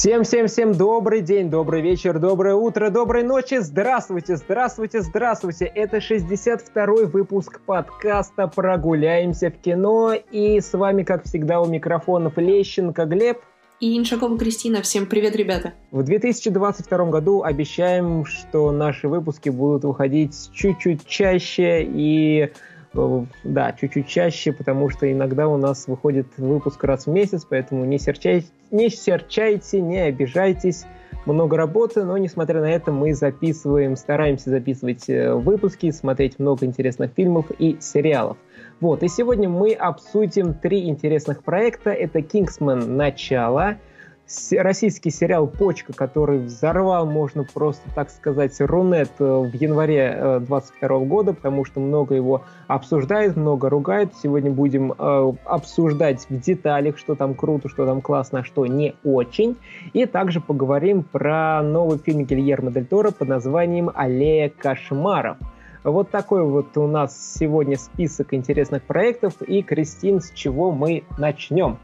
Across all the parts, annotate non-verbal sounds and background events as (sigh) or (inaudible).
Всем-всем-всем добрый день, добрый вечер, доброе утро, доброй ночи. Здравствуйте, здравствуйте, здравствуйте. Это 62-й выпуск подкаста «Прогуляемся в кино». И с вами, как всегда, у микрофонов Лещенко Глеб. И Иншакова Кристина. Всем привет, ребята. В 2022 году обещаем, что наши выпуски будут выходить чуть-чуть чаще и да, чуть-чуть чаще, потому что иногда у нас выходит выпуск раз в месяц, поэтому не серчайте, не серчайте, не обижайтесь. Много работы, но несмотря на это мы записываем, стараемся записывать э, выпуски, смотреть много интересных фильмов и сериалов. Вот, и сегодня мы обсудим три интересных проекта. Это «Кингсман. Начало», российский сериал «Почка», который взорвал, можно просто так сказать, Рунет э, в январе 22 э, года, потому что много его обсуждает, много ругает. Сегодня будем э, обсуждать в деталях, что там круто, что там классно, а что не очень. И также поговорим про новый фильм Гильермо Дель Торо под названием «Аллея кошмаров». Вот такой вот у нас сегодня список интересных проектов. И, Кристин, с чего мы начнем?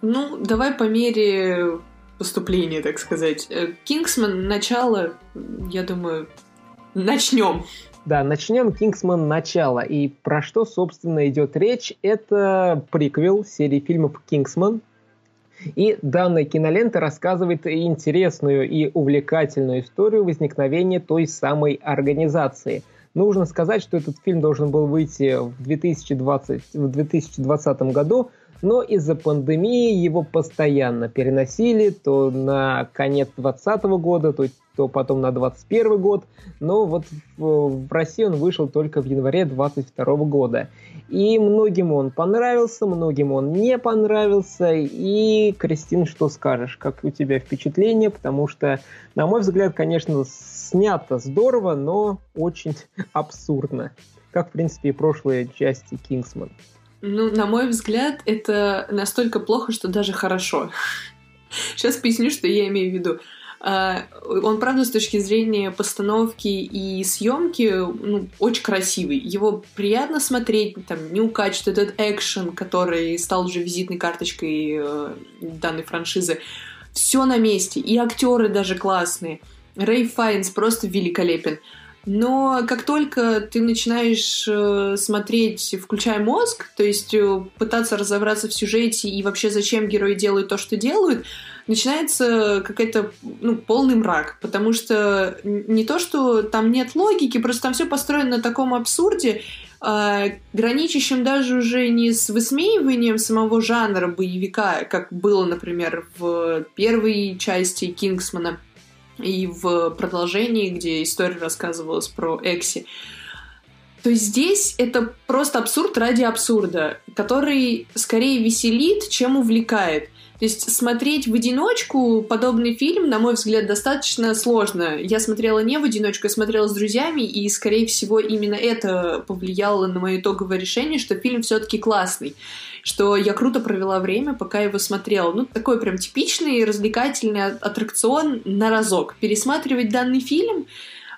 Ну, давай по мере поступление, так сказать. Э, Кингсман, начало, я думаю, начнем. Да, начнем Кингсман начало. И про что, собственно, идет речь? Это приквел серии фильмов Кингсман. И данная кинолента рассказывает интересную и увлекательную историю возникновения той самой организации. Нужно сказать, что этот фильм должен был выйти в 2020, в 2020 году, но из-за пандемии его постоянно переносили то на конец 2020 года, то, то потом на 2021 год, но вот в, в России он вышел только в январе 2022 года. И многим он понравился, многим он не понравился. И, Кристин, что скажешь? Как у тебя впечатление? Потому что, на мой взгляд, конечно, снято здорово, но очень (laughs) абсурдно. Как, в принципе, и прошлые части Кингсман. Ну, на мой взгляд, это настолько плохо, что даже хорошо. (laughs) Сейчас поясню, что я имею в виду. А, он, правда, с точки зрения постановки и съемки, ну, очень красивый. Его приятно смотреть, там, не укачивает этот экшен, который стал уже визитной карточкой э, данной франшизы. Все на месте, и актеры даже классные. Рэй Файнс просто великолепен. Но как только ты начинаешь э, смотреть, включая мозг, то есть э, пытаться разобраться в сюжете и вообще зачем герои делают то, что делают, начинается какой-то ну, полный мрак, потому что не то, что там нет логики, просто там все построено на таком абсурде, э, граничащем даже уже не с высмеиванием самого жанра боевика, как было, например, в первой части Кингсмана – и в продолжении, где история рассказывалась про Экси. То здесь это просто абсурд ради абсурда, который скорее веселит, чем увлекает. То есть смотреть в одиночку подобный фильм, на мой взгляд, достаточно сложно. Я смотрела не в одиночку, я смотрела с друзьями, и, скорее всего, именно это повлияло на мое итоговое решение, что фильм все-таки классный что я круто провела время, пока его смотрела. Ну, такой прям типичный развлекательный аттракцион на разок. Пересматривать данный фильм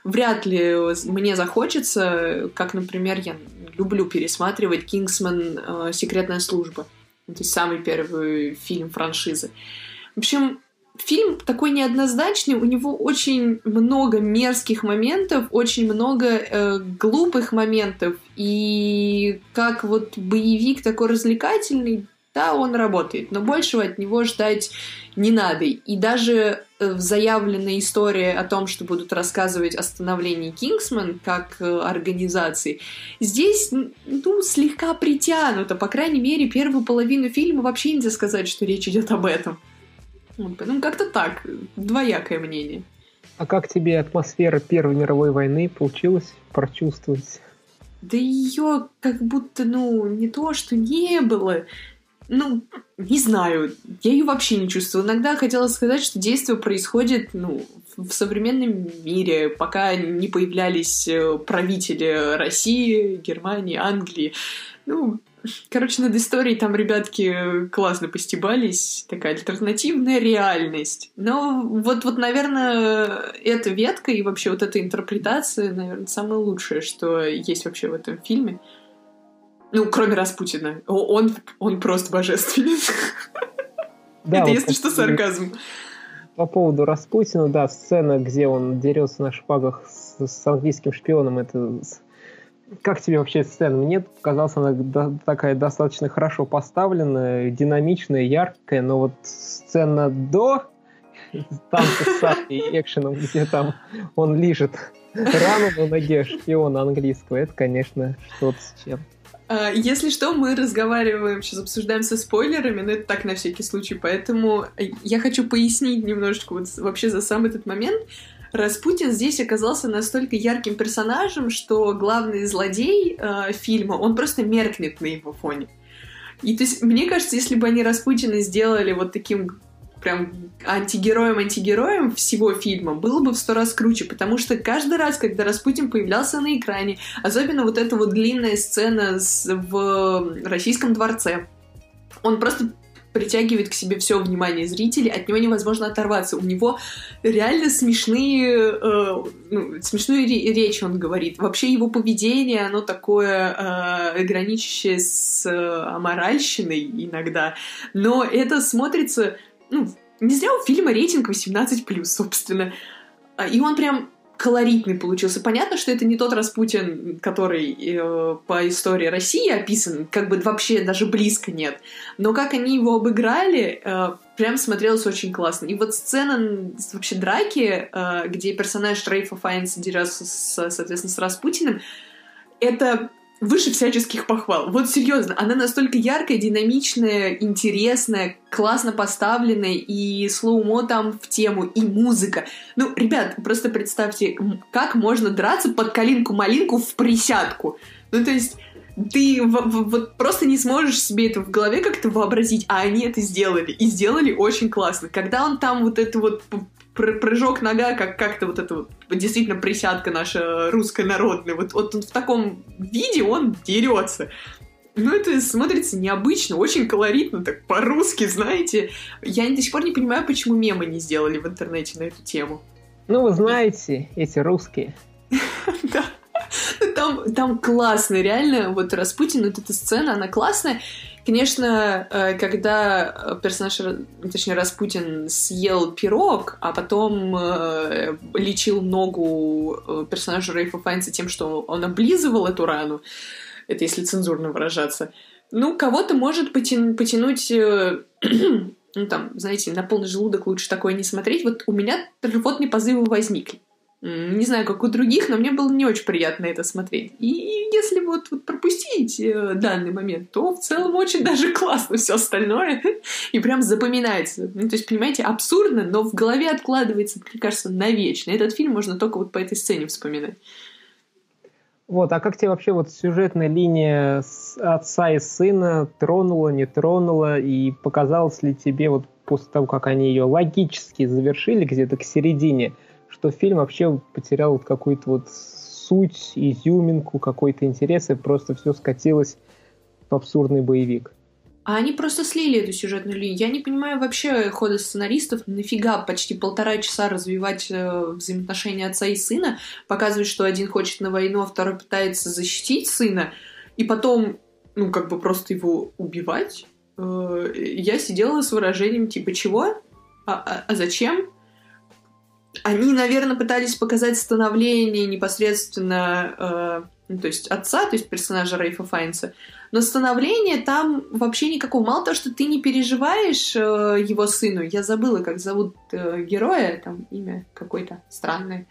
вряд ли мне захочется, как, например, я люблю пересматривать «Кингсман. Э, Секретная служба». Это самый первый фильм франшизы. В общем, фильм такой неоднозначный, у него очень много мерзких моментов, очень много э, глупых моментов, и как вот боевик такой развлекательный, да, он работает, но большего от него ждать не надо. И даже э, заявленная история о том, что будут рассказывать о становлении Кингсман как э, организации, здесь, ну, слегка притянуто. По крайней мере, первую половину фильма вообще нельзя сказать, что речь идет об этом. Ну, как-то так, двоякое мнение. А как тебе атмосфера Первой мировой войны получилось прочувствовать? Да ее как будто, ну, не то, что не было. Ну, не знаю, я ее вообще не чувствую. Иногда хотела сказать, что действие происходит, ну, в современном мире, пока не появлялись э, правители России, Германии, Англии. Ну, Короче, над историей там ребятки классно постебались. Такая альтернативная реальность. Но вот, вот, наверное, эта ветка и вообще вот эта интерпретация, наверное, самое лучшее, что есть вообще в этом фильме. Ну, кроме Распутина. Он, он просто божественен. (laughs) Да, Это, вот если что, сарказм. по поводу Распутина, да, сцена, где он дерется на шпагах с, с английским шпионом, это... Как тебе вообще сцена? Мне показалась она до, такая достаточно хорошо поставленная, динамичная, яркая, но вот сцена до танца с и экшеном, где там он лежит рану на ноге шпиона английского, это, конечно, что-то с чем. А, если что, мы разговариваем, сейчас обсуждаем со спойлерами, но это так на всякий случай, поэтому я хочу пояснить немножечко вот вообще за сам этот момент. Распутин здесь оказался настолько ярким персонажем, что главный злодей э, фильма, он просто меркнет на его фоне. И то есть, мне кажется, если бы они Распутина сделали вот таким прям антигероем-антигероем всего фильма, было бы в сто раз круче, потому что каждый раз, когда Распутин появлялся на экране, особенно вот эта вот длинная сцена с, в российском дворце, он просто притягивает к себе все внимание зрителей, от него невозможно оторваться. У него реально смешные, э, ну, смешную речь он говорит. Вообще его поведение, оно такое э, граничащее с э, аморальщиной иногда. Но это смотрится ну, не зря у фильма рейтинг 18+, собственно. А, и он прям колоритный получился. Понятно, что это не тот Распутин, который э, по истории России описан, как бы вообще даже близко нет. Но как они его обыграли, э, прям смотрелось очень классно. И вот сцена вообще драки, э, где персонаж Рейфа Файнса дерется, соответственно, с Распутиным, это выше всяческих похвал. Вот серьезно, она настолько яркая, динамичная, интересная, классно поставленная, и слоумо там в тему, и музыка. Ну, ребят, просто представьте, как можно драться под калинку-малинку в присядку. Ну, то есть ты вот просто не сможешь себе это в голове как-то вообразить, а они это сделали, и сделали очень классно. Когда он там вот это вот прыжок нога, как как-то вот это вот действительно присядка наша русская народная. Вот, вот в таком виде он дерется. Ну, это смотрится необычно, очень колоритно, так по-русски, знаете. Я до сих пор не понимаю, почему мемы не сделали в интернете на эту тему. Ну, вы знаете, эти русские. (laughs) Да. Там, там классно, реально, вот Распутин, вот эта сцена, она классная. Конечно, э, когда персонаж, точнее, Распутин съел пирог, а потом э, лечил ногу э, персонажа Рейфа Файнса тем, что он облизывал эту рану, это если цензурно выражаться, ну, кого-то может потя- потянуть, (clears throat) ну, там, знаете, на полный желудок лучше такое не смотреть. Вот у меня рвотные позывы возникли. Не знаю, как у других, но мне было не очень приятно это смотреть. И если вот, вот пропустить э, данный момент, то в целом очень даже классно все остальное. (laughs) И прям запоминается. Ну, то есть, понимаете, абсурдно, но в голове откладывается, мне кажется, навечно. Этот фильм можно только вот по этой сцене вспоминать. Вот, а как тебе вообще вот сюжетная линия отца и сына тронула, не тронула, и показалось ли тебе вот после того, как они ее логически завершили где-то к середине, что фильм вообще потерял вот какую-то вот суть, изюминку, какой-то интерес, и просто все скатилось в абсурдный боевик. А они просто слили эту сюжетную линию. Я не понимаю вообще хода сценаристов. Нафига почти полтора часа развивать э, взаимоотношения отца и сына, показывать, что один хочет на войну, а второй пытается защитить сына, и потом, ну, как бы просто его убивать. Э, я сидела с выражением типа «Чего? А, а, а зачем?» Они, наверное, пытались показать становление непосредственно, э, ну, то есть отца, то есть персонажа Рейфа Файнса, но становление там вообще никакого. Мало того, что ты не переживаешь э, его сыну, я забыла, как зовут э, героя, там имя какое-то странное.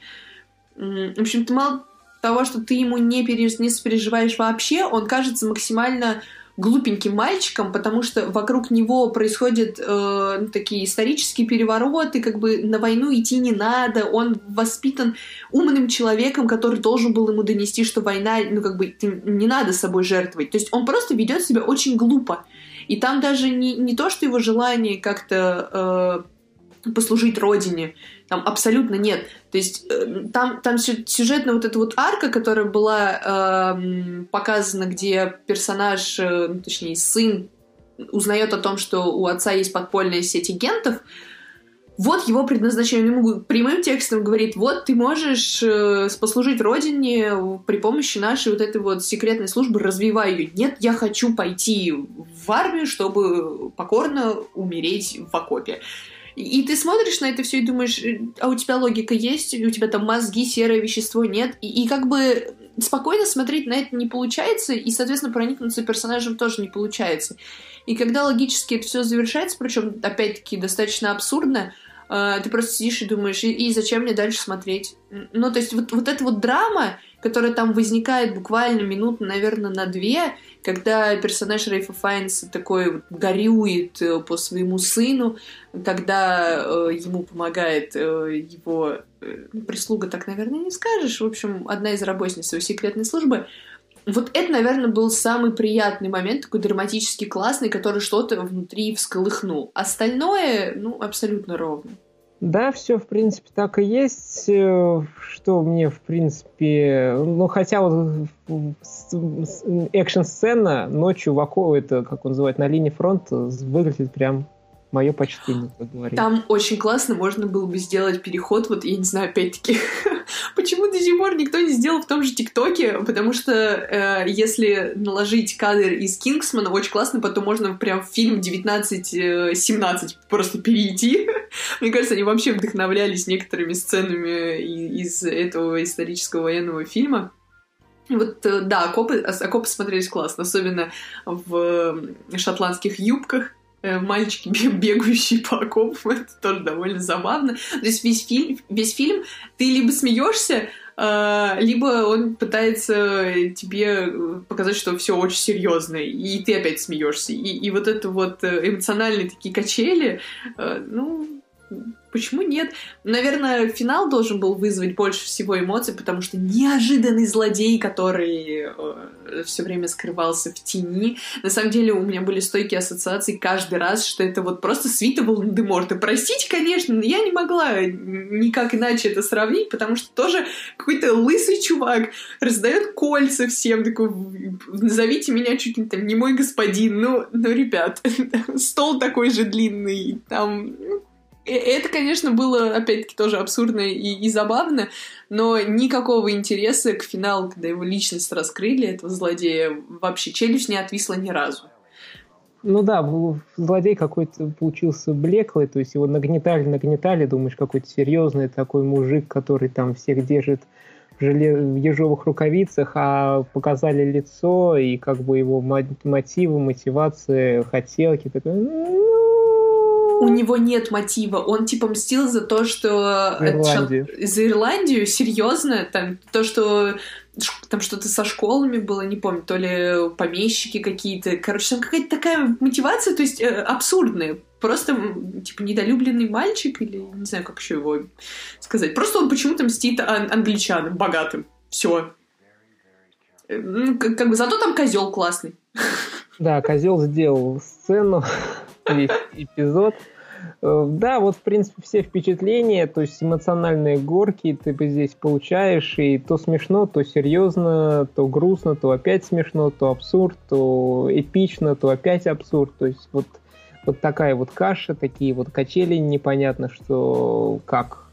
В общем, ты мало того, что ты ему не, переж... не сопереживаешь вообще, он кажется максимально глупеньким мальчиком, потому что вокруг него происходят э, ну, такие исторические перевороты, как бы на войну идти не надо, он воспитан умным человеком, который должен был ему донести, что война, ну как бы не надо собой жертвовать. То есть он просто ведет себя очень глупо. И там даже не, не то, что его желание как-то э, послужить родине, там абсолютно нет. То есть э, там, там сюжетная вот эта вот арка, которая была э, показана, где персонаж, э, ну, точнее сын, узнает о том, что у отца есть подпольная сеть агентов, вот его предназначение. Ему прямым текстом говорит, вот ты можешь э, послужить родине при помощи нашей вот этой вот секретной службы, развивай ее. Нет, я хочу пойти в армию, чтобы покорно умереть в окопе. И ты смотришь на это все и думаешь, э, а у тебя логика есть, у тебя там мозги, серое вещество нет. И, и как бы спокойно смотреть на это не получается, и, соответственно, проникнуться персонажем тоже не получается. И когда логически это все завершается, причем, опять-таки, достаточно абсурдно, ты просто сидишь и думаешь, и, и зачем мне дальше смотреть? Ну, то есть вот, вот эта вот драма, которая там возникает буквально минут, наверное, на две, когда персонаж Рейфа Файнса такой вот горюет э, по своему сыну, когда э, ему помогает э, его э, прислуга, так, наверное, не скажешь, в общем, одна из работниц его секретной службы, вот это, наверное, был самый приятный момент, такой драматически классный, который что-то внутри всколыхнул. Остальное, ну, абсолютно ровно. Да, все, в принципе, так и есть. Э, что мне, в принципе... Ну, хотя вот экшн-сцена ночью в Око, это, как он называет, на линии фронта, выглядит прям мое почтение, как говорится. Там очень классно можно было бы сделать переход, вот, я не знаю, опять-таки, (laughs) почему до сих пор никто не сделал в том же ТикТоке, потому что э, если наложить кадр из Кингсмана, очень классно, потом можно прям в фильм 19-17 э, просто перейти. (laughs) Мне кажется, они вообще вдохновлялись некоторыми сценами из этого исторического военного фильма. Вот, э, да, окопы, окопы смотрелись классно, особенно в шотландских юбках, Э, мальчики, бегающие по окопам, (laughs) это тоже довольно забавно. То есть весь фильм, весь фильм ты либо смеешься, а, либо он пытается тебе показать, что все очень серьезно, и ты опять смеешься. И, и вот это вот э, эмоциональные такие качели, э, ну, Почему нет? Наверное, финал должен был вызвать больше всего эмоций, потому что неожиданный злодей, который э, все время скрывался в тени. На самом деле у меня были стойкие ассоциации каждый раз, что это вот просто свита Волан-де-Морта. Простите, конечно, но я не могла никак иначе это сравнить, потому что тоже какой-то лысый чувак раздает кольца всем, такой, назовите меня чуть ли там не мой господин. Ну, ну, ребят, (laughs) стол такой же длинный, там это, конечно, было, опять-таки, тоже абсурдно и, и забавно, но никакого интереса к финалу, когда его личность раскрыли, этого злодея, вообще челюсть не отвисла ни разу. Ну да, злодей какой-то получился блеклый, то есть его нагнетали, нагнетали, думаешь, какой-то серьезный такой мужик, который там всех держит в, желе... в ежовых рукавицах, а показали лицо и как бы его мотивы, мотивации, хотелки, такой, ну, у него нет мотива. Он типа мстил за то, что... За Ирландию. За Ирландию? Серьезно? Там то, что там что-то со школами было, не помню, то ли помещики какие-то. Короче, там какая-то такая мотивация, то есть э, абсурдная. Просто, типа, недолюбленный мальчик, или не знаю, как еще его сказать. Просто он почему-то мстит ан- англичанам, богатым. Все. Э, ну, как, как бы зато там козел классный. Да, козел сделал сцену, весь эпизод. Э, да, вот, в принципе, все впечатления, то есть эмоциональные горки ты бы здесь получаешь, и то смешно, то серьезно, то грустно, то опять смешно, то абсурд, то эпично, то опять абсурд. То есть вот, вот такая вот каша, такие вот качели, непонятно, что как,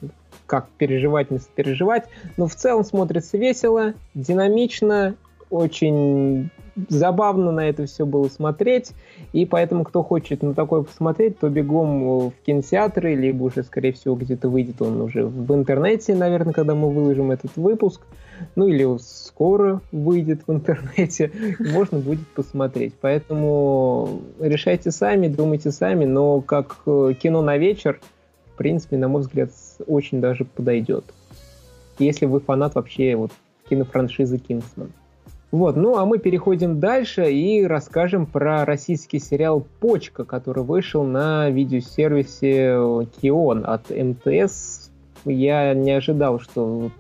как переживать, не сопереживать. Но в целом смотрится весело, динамично, очень забавно на это все было смотреть, и поэтому, кто хочет на такое посмотреть, то бегом в кинотеатры, либо уже, скорее всего, где-то выйдет он уже в интернете, наверное, когда мы выложим этот выпуск, ну или скоро выйдет в интернете, (laughs) можно будет посмотреть. Поэтому решайте сами, думайте сами, но как э, кино на вечер, в принципе, на мой взгляд, очень даже подойдет. Если вы фанат вообще вот кинофраншизы «Кингсман». Вот, ну а мы переходим дальше и расскажем про российский сериал «Почка», который вышел на видеосервисе Кион от МТС. Я не ожидал, что вот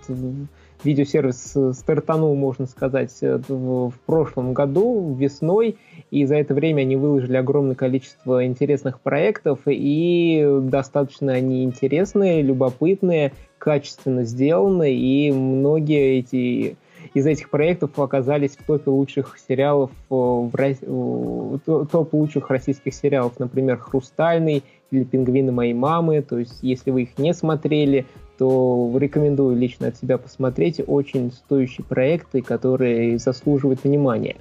видеосервис стартанул, можно сказать, в прошлом году, весной, и за это время они выложили огромное количество интересных проектов, и достаточно они интересные, любопытные, качественно сделаны, и многие эти из этих проектов оказались в топе лучших сериалов, э, в, топ лучших российских сериалов, например, «Хрустальный» или «Пингвины моей мамы». То есть, если вы их не смотрели, то рекомендую лично от себя посмотреть. Очень стоящие проекты, которые заслуживают внимания.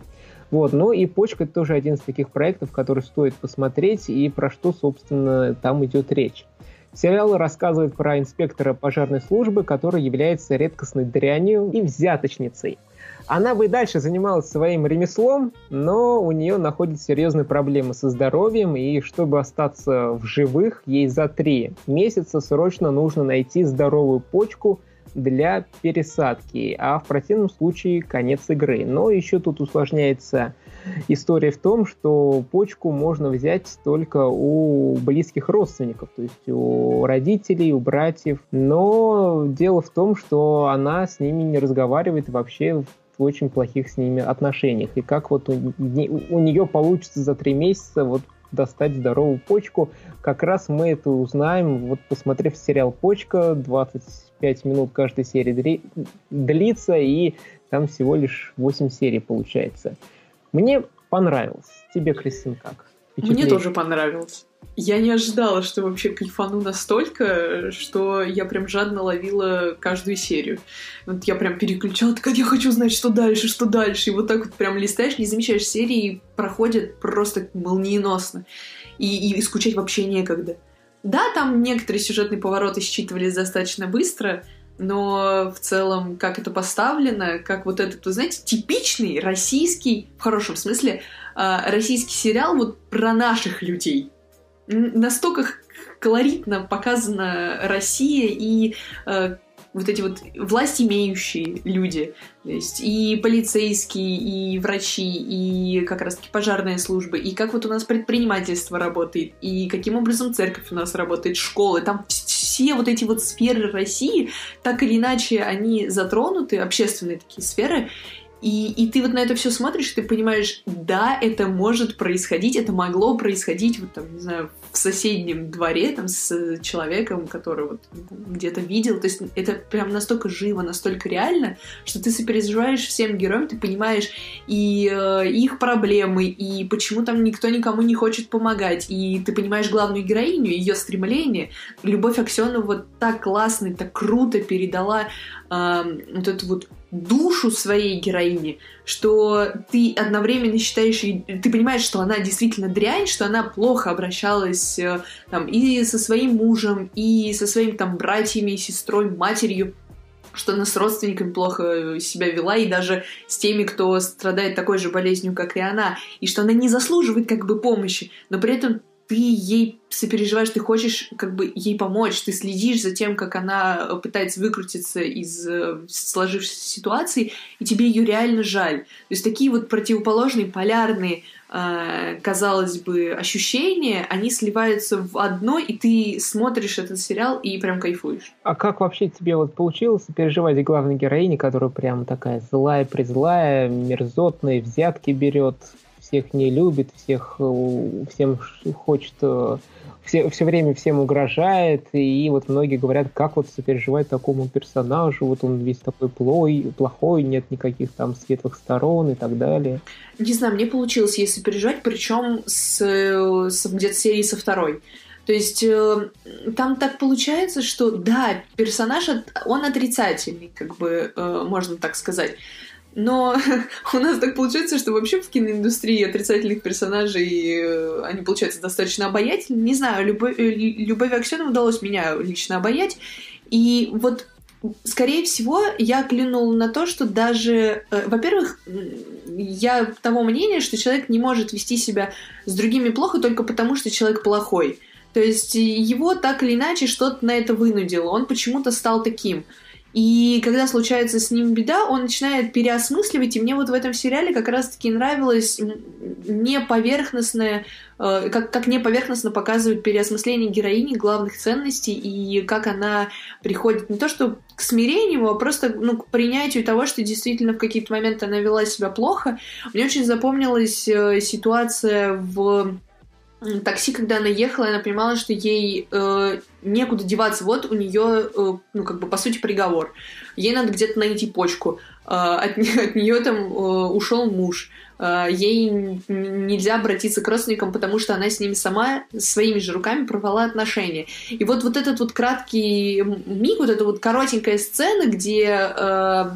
Вот, ну и «Почка» — тоже один из таких проектов, который стоит посмотреть, и про что, собственно, там идет речь. Сериал рассказывает про инспектора пожарной службы, который является редкостной дрянью и взяточницей. Она бы и дальше занималась своим ремеслом, но у нее находятся серьезные проблемы со здоровьем, и чтобы остаться в живых, ей за три месяца срочно нужно найти здоровую почку для пересадки, а в противном случае конец игры. Но еще тут усложняется история в том, что почку можно взять только у близких родственников, то есть у родителей, у братьев. Но дело в том, что она с ними не разговаривает вообще в очень плохих с ними отношениях. И как вот у, у нее получится за три месяца вот достать здоровую почку, как раз мы это узнаем, вот посмотрев сериал «Почка», 25 минут каждой серии длится, и там всего лишь 8 серий получается. Мне понравилось. Тебе, Кристин, как? Мне тоже понравилось. Я не ожидала, что вообще кайфану настолько, что я прям жадно ловила каждую серию. Вот я прям переключала, так я хочу знать, что дальше, что дальше. И вот так вот прям листаешь, не замечаешь серии, проходят просто молниеносно. И, и скучать вообще некогда. Да, там некоторые сюжетные повороты считывались достаточно быстро, но в целом, как это поставлено, как вот этот, вы знаете, типичный российский, в хорошем смысле, а, российский сериал вот про наших людей. Настолько колоритно показана Россия и э, вот эти вот власть имеющие люди, то есть и полицейские, и врачи, и как раз-таки пожарная служба, и как вот у нас предпринимательство работает, и каким образом церковь у нас работает, школы, там все вот эти вот сферы России, так или иначе, они затронуты, общественные такие сферы, и, и ты вот на это все смотришь, и ты понимаешь, да, это может происходить, это могло происходить, вот там, не знаю, соседнем дворе, там, с человеком, который вот где-то видел. То есть это прям настолько живо, настолько реально, что ты сопереживаешь всем героям, ты понимаешь и э, их проблемы, и почему там никто никому не хочет помогать, и ты понимаешь главную героиню, ее стремление. Любовь Аксенова так классно, так круто передала э, вот эту вот душу своей героини, что ты одновременно считаешь, ты понимаешь, что она действительно дрянь, что она плохо обращалась э, там и со своим мужем, и со своими там братьями, сестрой, матерью, что она с родственниками плохо себя вела, и даже с теми, кто страдает такой же болезнью, как и она, и что она не заслуживает как бы помощи, но при этом ты ей сопереживаешь, ты хочешь как бы ей помочь, ты следишь за тем, как она пытается выкрутиться из э, сложившейся ситуации, и тебе ее реально жаль. То есть такие вот противоположные, полярные, э, казалось бы, ощущения, они сливаются в одно, и ты смотришь этот сериал и прям кайфуешь. А как вообще тебе вот получилось переживать главной героине, которая прям такая злая, призлая, мерзотная, взятки берет, всех не любит, всех э, всем хочет э, все, все время всем угрожает, и вот многие говорят, как вот сопереживать такому персонажу, вот он весь такой плой, плохой, нет никаких там светлых сторон и так далее. Не знаю, мне получилось ей сопереживать, причем с, с где-то серии со второй. То есть э, там так получается, что да, персонаж, он отрицательный, как бы э, можно так сказать. Но (laughs) у нас так получается, что вообще в киноиндустрии отрицательных персонажей э, они получаются достаточно обаятельны. Не знаю, Любовь, э, Любовь Аксеновой удалось меня лично обаять. И вот скорее всего, я клюнула на то, что даже, э, во-первых, я того мнения, что человек не может вести себя с другими плохо только потому, что человек плохой. То есть его так или иначе что-то на это вынудило. Он почему-то стал таким. И когда случается с ним беда, он начинает переосмысливать, и мне вот в этом сериале как раз-таки нравилось не поверхностное, э, как, как не поверхностно показывают переосмысление героини главных ценностей, и как она приходит не то что к смирению, а просто ну, к принятию того, что действительно в какие-то моменты она вела себя плохо. Мне очень запомнилась э, ситуация в такси, когда она ехала, она понимала, что ей э, некуда деваться. Вот у нее, э, ну, как бы, по сути, приговор. Ей надо где-то найти почку. Э, от, от нее там э, ушел муж. Ей нельзя обратиться к родственникам, потому что она с ними сама своими же руками порвала отношения. И вот, вот этот вот краткий миг, вот эта вот коротенькая сцена, где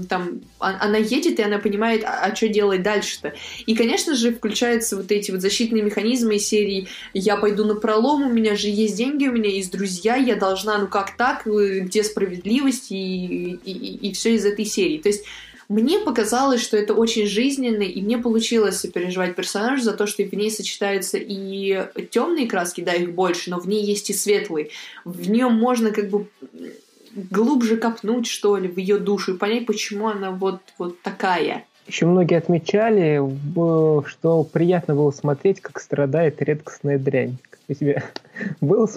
там а, она едет, и она понимает, а, а что делать дальше-то. И, конечно же, включаются вот эти вот защитные механизмы из серии «Я пойду на пролом, у меня же есть деньги, у меня есть друзья, я должна, ну как так, где справедливость?» и, и, и, все из этой серии. То есть мне показалось, что это очень жизненно, и мне получилось сопереживать персонаж за то, что в ней сочетаются и темные краски, да, их больше, но в ней есть и светлые. В нем можно как бы глубже копнуть, что ли, в ее душу и понять, почему она вот, вот такая. Еще многие отмечали, что приятно было смотреть, как страдает редкостная дрянь. У тебя было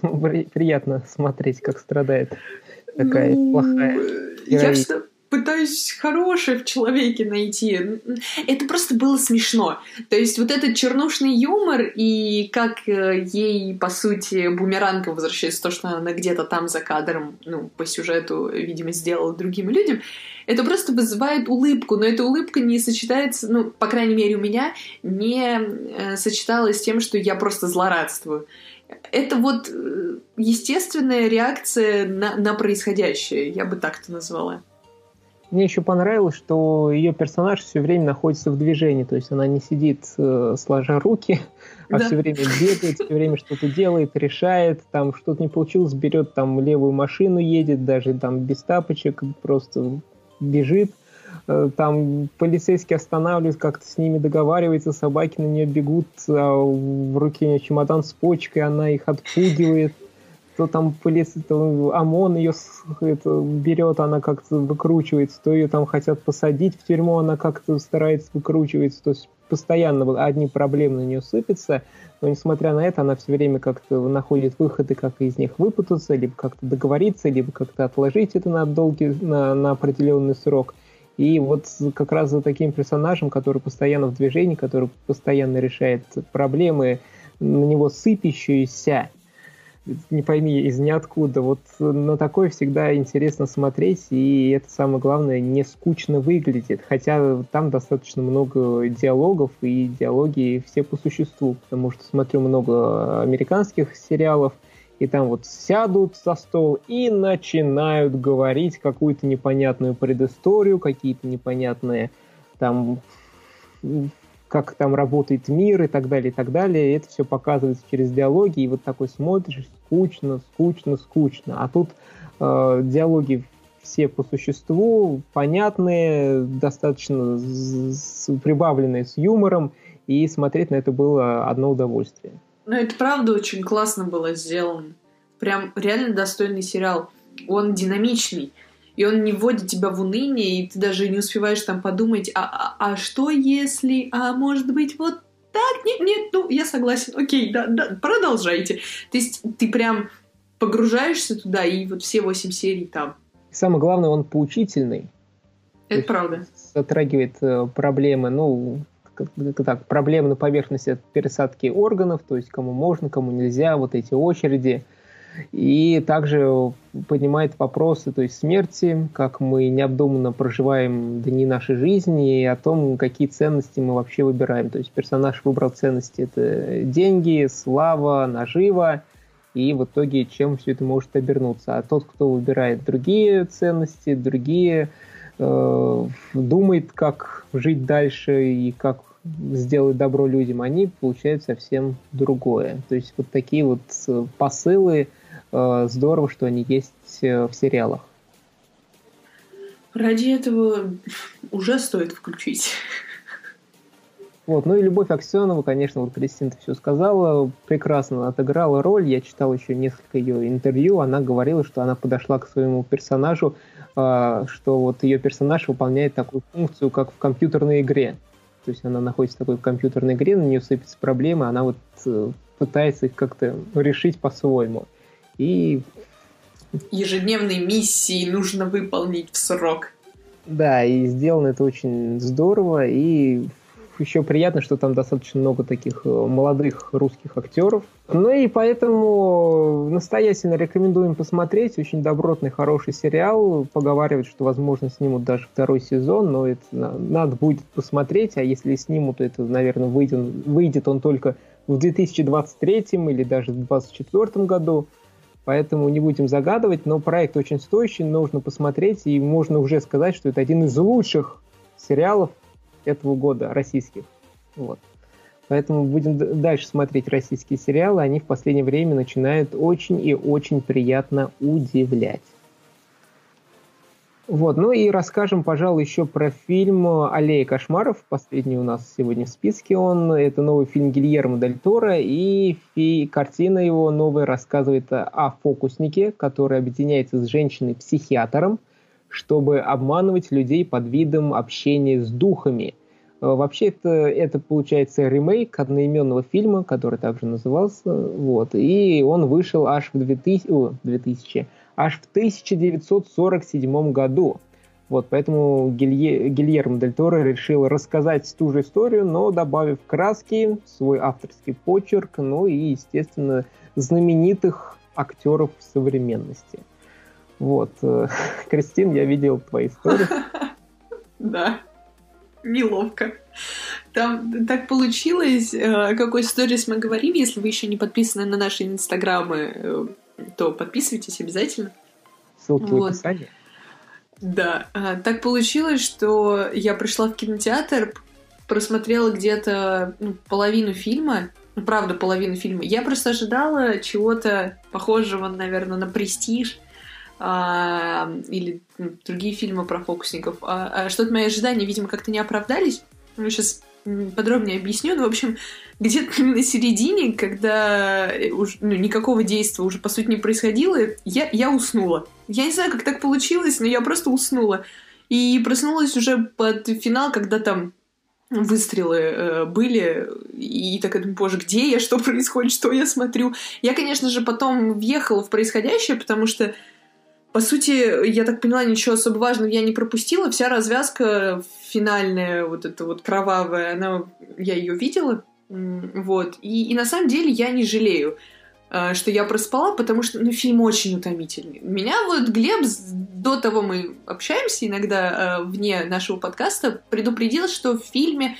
приятно смотреть, как страдает такая ну, плохая? Я пытаюсь хорошее в человеке найти. Это просто было смешно. То есть вот этот чернушный юмор и как э, ей, по сути, бумеранга возвращается то, что она где-то там за кадром, ну, по сюжету, видимо, сделала другим людям, это просто вызывает улыбку, но эта улыбка не сочетается, ну, по крайней мере, у меня не э, сочеталась с тем, что я просто злорадствую. Это вот э, естественная реакция на, на происходящее, я бы так это назвала. Мне еще понравилось, что ее персонаж все время находится в движении, то есть она не сидит э, сложа руки, (laughs) а да. все время бегает, все время что-то делает, решает, там что-то не получилось, берет там левую машину, едет, даже там без тапочек, просто бежит. Э, там полицейские останавливаются, как-то с ними договаривается, собаки на нее бегут, а в руке у нее чемодан с почкой, она их отпугивает то там полиция, то ОМОН ее это, берет, она как-то выкручивается, то ее там хотят посадить в тюрьму, она как-то старается выкручиваться, то есть постоянно одни проблемы на нее сыпятся, но несмотря на это, она все время как-то находит выходы, как из них выпутаться, либо как-то договориться, либо как-то отложить это на долгий, на, на определенный срок. И вот как раз за таким персонажем, который постоянно в движении, который постоянно решает проблемы, на него сыпящиеся, не пойми из ниоткуда. Вот на такое всегда интересно смотреть, и это самое главное, не скучно выглядит. Хотя там достаточно много диалогов, и диалоги все по существу, потому что смотрю много американских сериалов, и там вот сядут за стол и начинают говорить какую-то непонятную предысторию, какие-то непонятные там как там работает мир и так далее, и так далее. И это все показывается через диалоги, и вот такой смотришь, скучно, скучно, скучно. А тут э, диалоги все по существу, понятные, достаточно с, прибавленные с юмором, и смотреть на это было одно удовольствие. Ну, это правда очень классно было сделано. Прям реально достойный сериал. Он динамичный и он не вводит тебя в уныние, и ты даже не успеваешь там подумать, а, а, а что если, а может быть вот так, нет, нет, ну, я согласен, окей, да, да, продолжайте. То есть ты прям погружаешься туда, и вот все восемь серий там. Самое главное, он поучительный. Это правда. Затрагивает э, проблемы, ну, так, проблемы на поверхности пересадки органов, то есть кому можно, кому нельзя, вот эти очереди – и также поднимает вопросы то есть смерти, как мы необдуманно проживаем дни нашей жизни и о том, какие ценности мы вообще выбираем. То есть персонаж выбрал ценности – это деньги, слава, нажива, и в итоге чем все это может обернуться. А тот, кто выбирает другие ценности, другие, э, думает, как жить дальше и как сделать добро людям, они получают совсем другое. То есть вот такие вот э, посылы – Э, здорово, что они есть э, в сериалах. Ради этого уже стоит включить. Вот, ну и Любовь Аксенова, конечно, вот Кристина все сказала, прекрасно отыграла роль. Я читал еще несколько ее интервью. Она говорила, что она подошла к своему персонажу, э, что вот ее персонаж выполняет такую функцию, как в компьютерной игре. То есть она находится в такой компьютерной игре, на нее сыпятся проблемы, она вот пытается их как-то решить по-своему и... Ежедневные миссии нужно выполнить в срок. Да, и сделано это очень здорово, и еще приятно, что там достаточно много таких э, молодых русских актеров. Ну и поэтому настоятельно рекомендуем посмотреть. Очень добротный, хороший сериал. Поговаривают, что, возможно, снимут даже второй сезон, но это надо будет посмотреть. А если снимут, то это, наверное, выйдет, выйдет он только в 2023 или даже в 2024 году. Поэтому не будем загадывать, но проект очень стоящий, нужно посмотреть, и можно уже сказать, что это один из лучших сериалов этого года, российских. Вот. Поэтому будем дальше смотреть российские сериалы. Они в последнее время начинают очень и очень приятно удивлять. Вот, ну и расскажем, пожалуй, еще про фильм «Аллея кошмаров». Последний у нас сегодня в списке он. Это новый фильм Гильермо Дель Торо, и фи- картина его новая рассказывает о фокуснике, который объединяется с женщиной-психиатром, чтобы обманывать людей под видом общения с духами. Э, вообще это, это получается ремейк одноименного фильма, который также назывался, вот, и он вышел аж в 2000, о, 2000 аж в 1947 году. Вот, поэтому Гилье, Гильермо Дель Торо решил рассказать ту же историю, но добавив краски, свой авторский почерк, ну и, естественно, знаменитых актеров современности. Вот. Э, (laughs) Кристин, я видел твои истории. (laughs) Да, неловко. Там так получилось, о э, какой истории мы говорим. Если вы еще не подписаны на наши инстаграмы, э, то подписывайтесь обязательно. Ссылки вот. в описании. Да, так получилось, что я пришла в кинотеатр, просмотрела где-то ну, половину фильма, ну, правда, половину фильма. Я просто ожидала чего-то похожего, наверное, на «Престиж», а, или другие фильмы про фокусников. А, а что-то мои ожидания, видимо, как-то не оправдались. Ну, сейчас подробнее объясню. Ну, в общем, где-то (laughs) на середине, когда э, уж, ну, никакого действия уже, по сути, не происходило, я, я уснула. Я не знаю, как так получилось, но я просто уснула. И проснулась уже под финал, когда там выстрелы э, были, и так думаю, боже, где я, что (laughs) происходит, что я смотрю. Я, конечно же, потом въехала в происходящее, потому что по сути, я так поняла, ничего особо важного я не пропустила. Вся развязка финальная, вот эта вот кровавая, она, я ее видела. Вот. И, и на самом деле я не жалею, а, что я проспала, потому что ну, фильм очень утомительный. Меня вот Глеб, до того мы общаемся иногда а, вне нашего подкаста, предупредил, что в фильме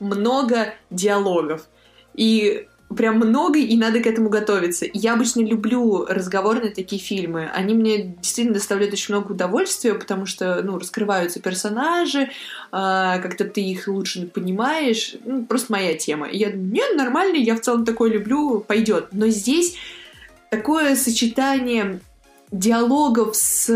много диалогов. И прям много, и надо к этому готовиться. Я обычно люблю разговорные такие фильмы. Они мне действительно доставляют очень много удовольствия, потому что, ну, раскрываются персонажи, э, как-то ты их лучше понимаешь. Ну, просто моя тема. И я думаю, нет, нормально, я в целом такое люблю, пойдет. Но здесь такое сочетание диалогов с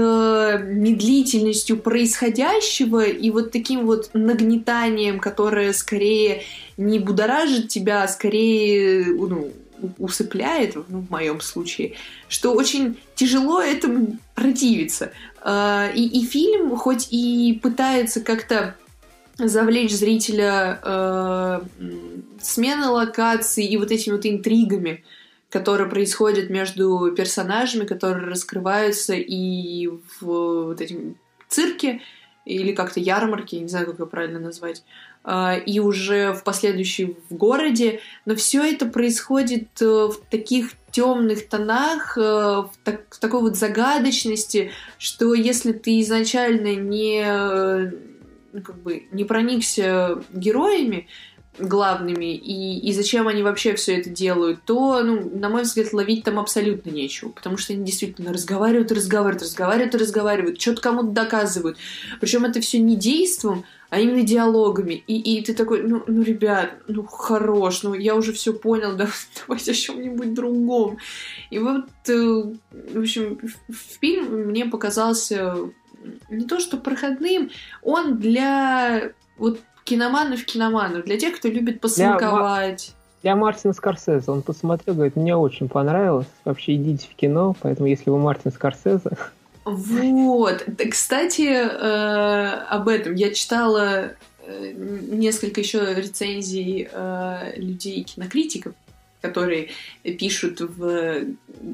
медлительностью происходящего и вот таким вот нагнетанием, которое скорее не будоражит тебя, а скорее ну, усыпляет, ну, в моем случае, что очень тяжело этому противиться. А, и, и фильм, хоть и пытается как-то завлечь зрителя э, смены локаций и вот этими вот интригами, которые происходят между персонажами, которые раскрываются и в вот этим цирке, или как-то ярмарке, не знаю, как ее правильно назвать, а, и уже в последующем в городе, но все это происходит э, в таких темных тонах, э, в, так, в такой вот загадочности, что если ты изначально не, э, ну, как бы, не проникся героями, главными и, и зачем они вообще все это делают, то, ну, на мой взгляд, ловить там абсолютно нечего, потому что они действительно разговаривают разговаривают, разговаривают разговаривают, что-то кому-то доказывают. Причем это все не действом, а именно диалогами. И, и ты такой, ну, ну, ребят, ну, хорош, ну, я уже все понял, (laughs) да, давайте о чем-нибудь другом. И вот, э, в общем, фильм мне показался не то что проходным, он для вот киноманов киноманов, для тех, кто любит посмаковать. Для, для Мартина Скорсезе. Он посмотрел, говорит, мне очень понравилось. Вообще идите в кино, поэтому если вы Мартин Скорсезе... Вот. Кстати, э, об этом. Я читала э, несколько еще рецензий э, людей, кинокритиков, которые пишут в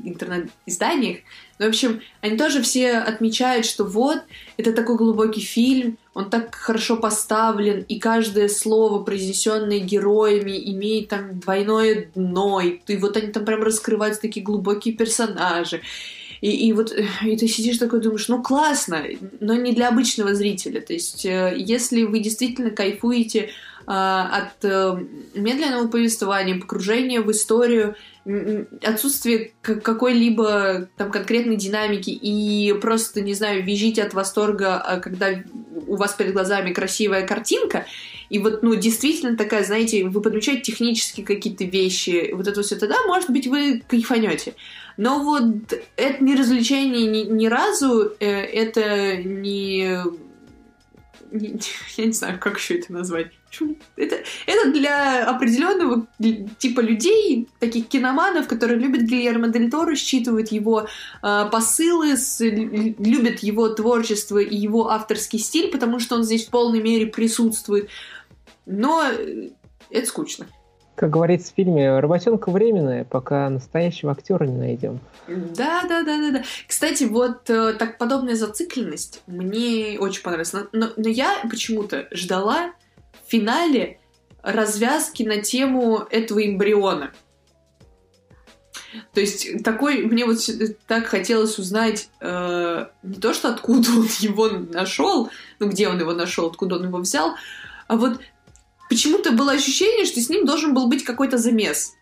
интернет-изданиях. Ну, в общем, они тоже все отмечают, что вот, это такой глубокий фильм, он так хорошо поставлен, и каждое слово, произнесенное героями, имеет там двойное дно, и, и вот они там прям раскрываются такие глубокие персонажи. И, и вот и ты сидишь такой думаешь, ну классно, но не для обычного зрителя. То есть, э, если вы действительно кайфуете от э, медленного повествования, погружения в историю, отсутствие какой-либо там конкретной динамики и просто, не знаю, визжите от восторга, а, когда у вас перед глазами красивая картинка, и вот, ну, действительно такая, знаете, вы подключаете технические какие-то вещи, вот это все, тогда, может быть, вы кайфанете. Но вот это не развлечение ни, ни разу, э, это не (laughs) я не знаю, как еще это назвать. Это, это для определенного типа людей, таких киноманов, которые любят Гильермо Дель Торо, считывают его э, посылы, с, любят его творчество и его авторский стиль, потому что он здесь в полной мере присутствует. Но это скучно. Как говорится в фильме, работенка временная, пока настоящего актера не найдем. Да, да, да, да, да. Кстати, вот э, так подобная зацикленность мне очень понравилась. Но, но, но я почему-то ждала в финале развязки на тему этого эмбриона. То есть такой, мне вот так хотелось узнать э, не то, что откуда он его нашел, ну где он его нашел, откуда он его взял, а вот почему-то было ощущение, что с ним должен был быть какой-то замес.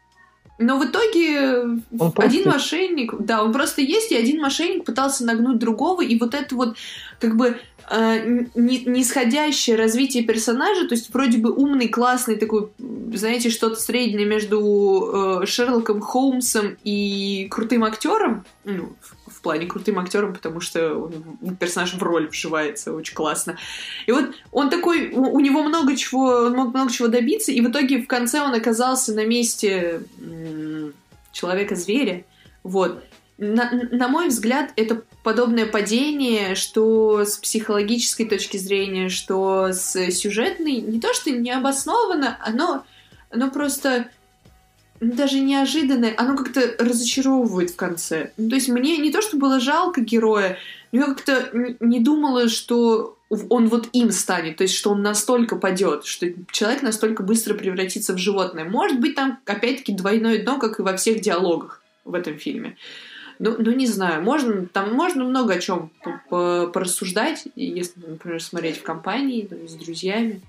Но в итоге он один просто... мошенник, да, он просто есть, и один мошенник пытался нагнуть другого, и вот это вот как бы э, нисходящее развитие персонажа, то есть вроде бы умный, классный такой, знаете, что-то среднее между э, Шерлоком Холмсом и крутым актером, ну, в плане крутым актером, потому что он, персонаж в роль вживается очень классно. И вот он такой, у, у него много чего, он мог много чего добиться, и в итоге в конце он оказался на месте человека-зверя. Вот. На, на мой взгляд, это подобное падение, что с психологической точки зрения, что с сюжетной, не то что необоснованно, оно, оно просто даже неожиданное, оно как-то разочаровывает в конце. Ну, то есть мне не то, что было жалко героя, но я как-то не думала, что он вот им станет, то есть что он настолько падет, что человек настолько быстро превратится в животное. Может быть, там опять-таки двойное дно, как и во всех диалогах в этом фильме. Ну, ну не знаю, можно, там можно много о чем порассуждать, если, например, смотреть в компании, там, с друзьями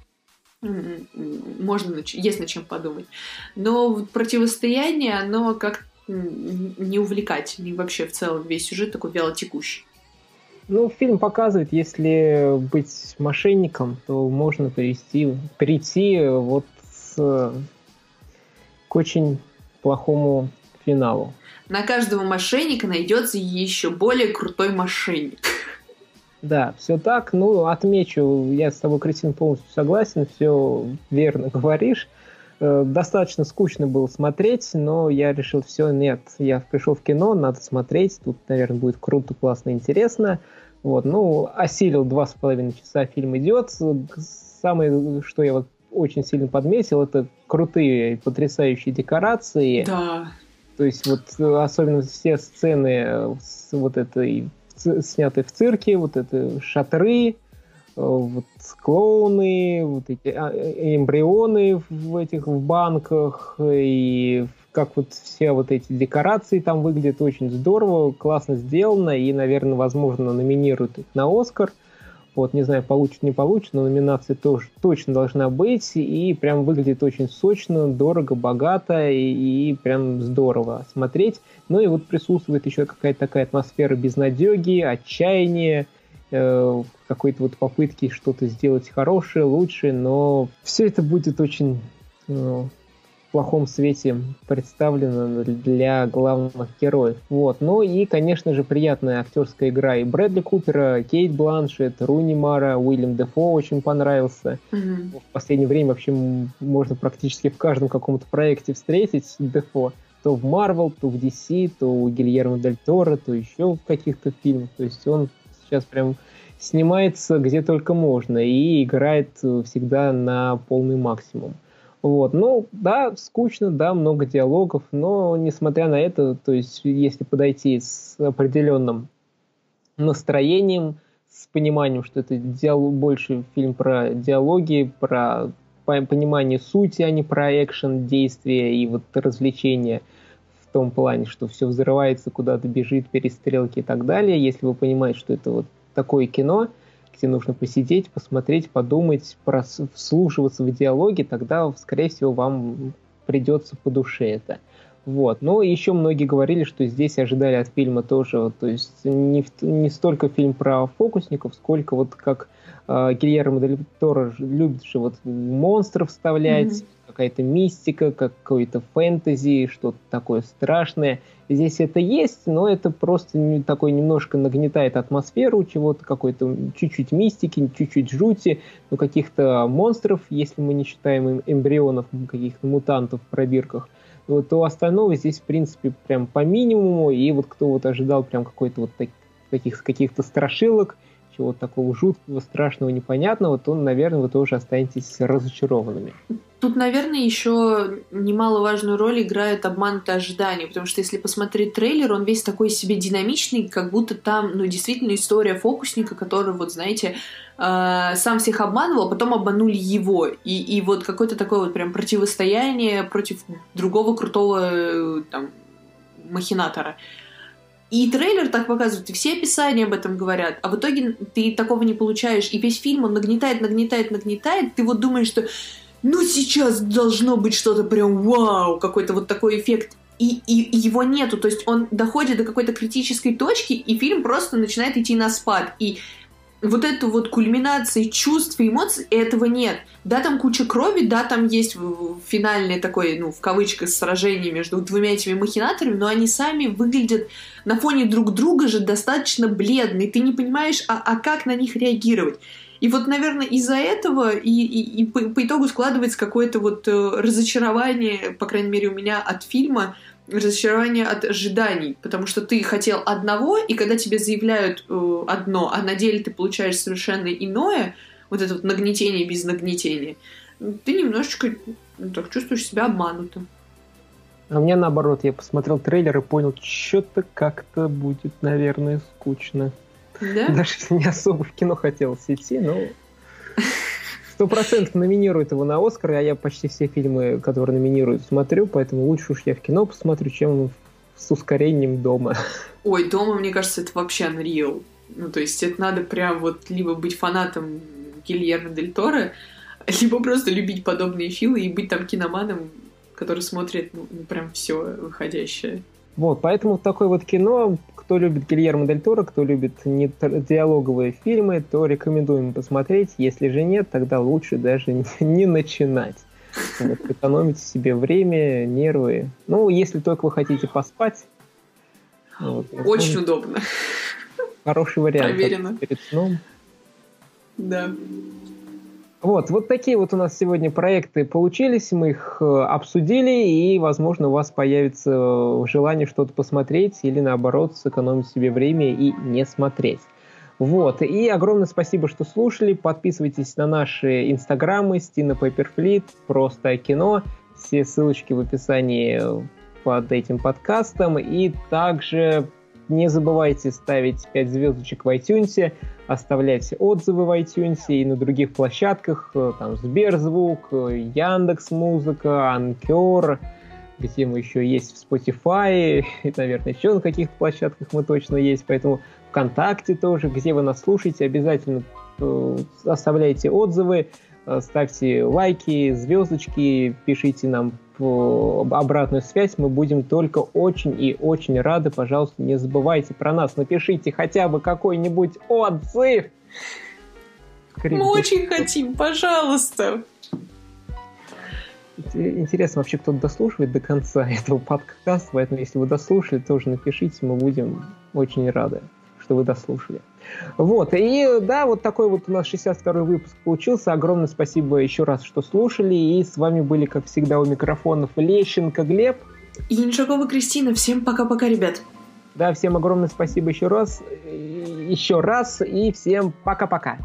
можно, есть над чем подумать. Но противостояние, оно как не увлекательный вообще в целом весь сюжет такой вялотекущий. Ну, фильм показывает, если быть мошенником, то можно перейти, перейти вот с, к очень плохому финалу. На каждого мошенника найдется еще более крутой мошенник. Да, все так. Ну, отмечу, я с тобой, Кристина, полностью согласен, все верно говоришь. Э, достаточно скучно было смотреть, но я решил, все, нет, я пришел в кино, надо смотреть, тут, наверное, будет круто, классно, интересно. Вот, ну, осилил два с половиной часа фильм идет. Самое, что я вот очень сильно подметил, это крутые, потрясающие декорации. Да. То есть вот особенно все сцены с вот этой сняты в цирке, вот это шатры, э, вот клоуны, вот эти а, э, эмбрионы в этих в банках, и как вот все вот эти декорации там выглядят очень здорово, классно сделано, и, наверное, возможно, номинируют их на Оскар. Вот, не знаю, получит, не получит, но номинация тоже точно должна быть, и прям выглядит очень сочно, дорого, богато, и, и прям здорово смотреть. Ну и вот присутствует еще какая-то такая атмосфера безнадеги, отчаяния, э, какой-то вот попытки что-то сделать хорошее, лучше, но все это будет очень в плохом свете представлено для главных героев. Вот. Ну и, конечно же, приятная актерская игра и Брэдли Купера, Кейт Бланшет, Руни Мара, Уильям Дефо очень понравился. Mm-hmm. В последнее время вообще можно практически в каждом каком-то проекте встретить Дефо то в Марвел, то в DC, то у Гильермо Дель Торо, то еще в каких-то фильмах. То есть он сейчас прям снимается где только можно и играет всегда на полный максимум. Вот, ну, да, скучно, да, много диалогов, но несмотря на это, то есть если подойти с определенным настроением, с пониманием, что это диалог, больше фильм про диалоги, про понимание сути, а не про экшен, действия и вот развлечения в том плане, что все взрывается, куда-то бежит, перестрелки и так далее. Если вы понимаете, что это вот такое кино, где нужно посидеть, посмотреть, подумать, вслушиваться в диалоги, тогда, скорее всего, вам придется по душе это. Вот. Но еще многие говорили, что здесь ожидали от фильма тоже, то есть не, не столько фильм про фокусников, сколько вот как э, Гильермо Дель Торо любит же вот монстров вставлять, mm-hmm. Какая-то мистика, какой-то фэнтези, что-то такое страшное. Здесь это есть, но это просто такой немножко нагнетает атмосферу чего-то, какой-то чуть-чуть мистики, чуть-чуть жути, ну каких-то монстров, если мы не считаем эмбрионов, каких-то мутантов в пробирках вот, то остального здесь, в принципе, прям по минимуму, и вот кто вот ожидал прям какой-то вот так, таких каких-то страшилок, чего-то такого жуткого, страшного, непонятного, то, наверное, вы тоже останетесь разочарованными. Тут, наверное, еще немаловажную роль играет обманутые ожидания, потому что если посмотреть трейлер, он весь такой себе динамичный, как будто там, ну, действительно история фокусника, который, вот, знаете, э, сам всех обманывал, а потом обманули его. И, и вот какое-то такое вот прям противостояние против другого крутого э, там махинатора. И трейлер так показывает, и все описания об этом говорят, а в итоге ты такого не получаешь, и весь фильм он нагнетает, нагнетает, нагнетает, ты вот думаешь, что ну сейчас должно быть что-то прям вау, какой-то вот такой эффект. И, и его нету, то есть он доходит до какой-то критической точки, и фильм просто начинает идти на спад. И вот эту вот кульминации чувств и эмоций этого нет. Да, там куча крови, да, там есть финальное такое, ну, в кавычках, сражение между двумя этими махинаторами, но они сами выглядят на фоне друг друга же достаточно бледные. Ты не понимаешь, а, а как на них реагировать. И вот, наверное, из-за этого и, и, и по, по итогу складывается какое-то вот э, разочарование, по крайней мере, у меня от фильма, разочарование от ожиданий, потому что ты хотел одного, и когда тебе заявляют э, одно, а на деле ты получаешь совершенно иное, вот это вот нагнетение без нагнетения, ты немножечко ну, так чувствуешь себя обманутым. А мне наоборот, я посмотрел трейлер и понял, что-то как-то будет, наверное, скучно. Да? Даже не особо в кино хотелось идти, но сто процентов номинируют его на Оскар, а я почти все фильмы, которые номинируют, смотрю, поэтому лучше уж я в кино посмотрю, чем с ускорением дома. Ой, дома, мне кажется, это вообще unreal. Ну, то есть это надо прям вот либо быть фанатом Гильермо Дель Торо, (laughs) либо просто любить подобные филы и быть там киноманом, который смотрит ну, прям все выходящее. Вот, поэтому такое вот кино, кто любит Гильермо Дель Торо, кто любит не диалоговые фильмы, то рекомендуем посмотреть. Если же нет, тогда лучше даже (laughs) не, не начинать. Вот, экономите себе время, нервы. Ну, если только вы хотите поспать. Вот, Очень удобно. Хороший вариант. Проверено. Перед сном. Да. Вот, вот такие вот у нас сегодня проекты получились, мы их э, обсудили, и, возможно, у вас появится э, желание что-то посмотреть или, наоборот, сэкономить себе время и не смотреть. Вот, и огромное спасибо, что слушали, подписывайтесь на наши инстаграмы, Стина Пейперфлит, Просто Кино, все ссылочки в описании под этим подкастом, и также не забывайте ставить 5 звездочек в iTunes, оставлять отзывы в iTunes и на других площадках, э, там Сберзвук, э, Яндекс Музыка, Анкер, где мы еще есть в Spotify, (laughs) и, наверное, еще на каких-то площадках мы точно есть, поэтому ВКонтакте тоже, где вы нас слушаете, обязательно э, оставляйте отзывы, ставьте лайки, звездочки, пишите нам обратную связь, мы будем только очень и очень рады. Пожалуйста, не забывайте про нас, напишите хотя бы какой-нибудь отзыв. Мы очень хотим, пожалуйста. Интересно, вообще кто-то дослушивает до конца (laughs) этого подкаста, поэтому если вы дослушали, тоже напишите, мы будем очень рады, что вы дослушали. Вот, и да, вот такой вот у нас 62-й выпуск получился. Огромное спасибо еще раз, что слушали. И с вами были, как всегда, у микрофонов Лещенко Глеб. И Инжакова Кристина. Всем пока-пока, ребят. Да, всем огромное спасибо еще раз. Еще раз. И всем пока-пока.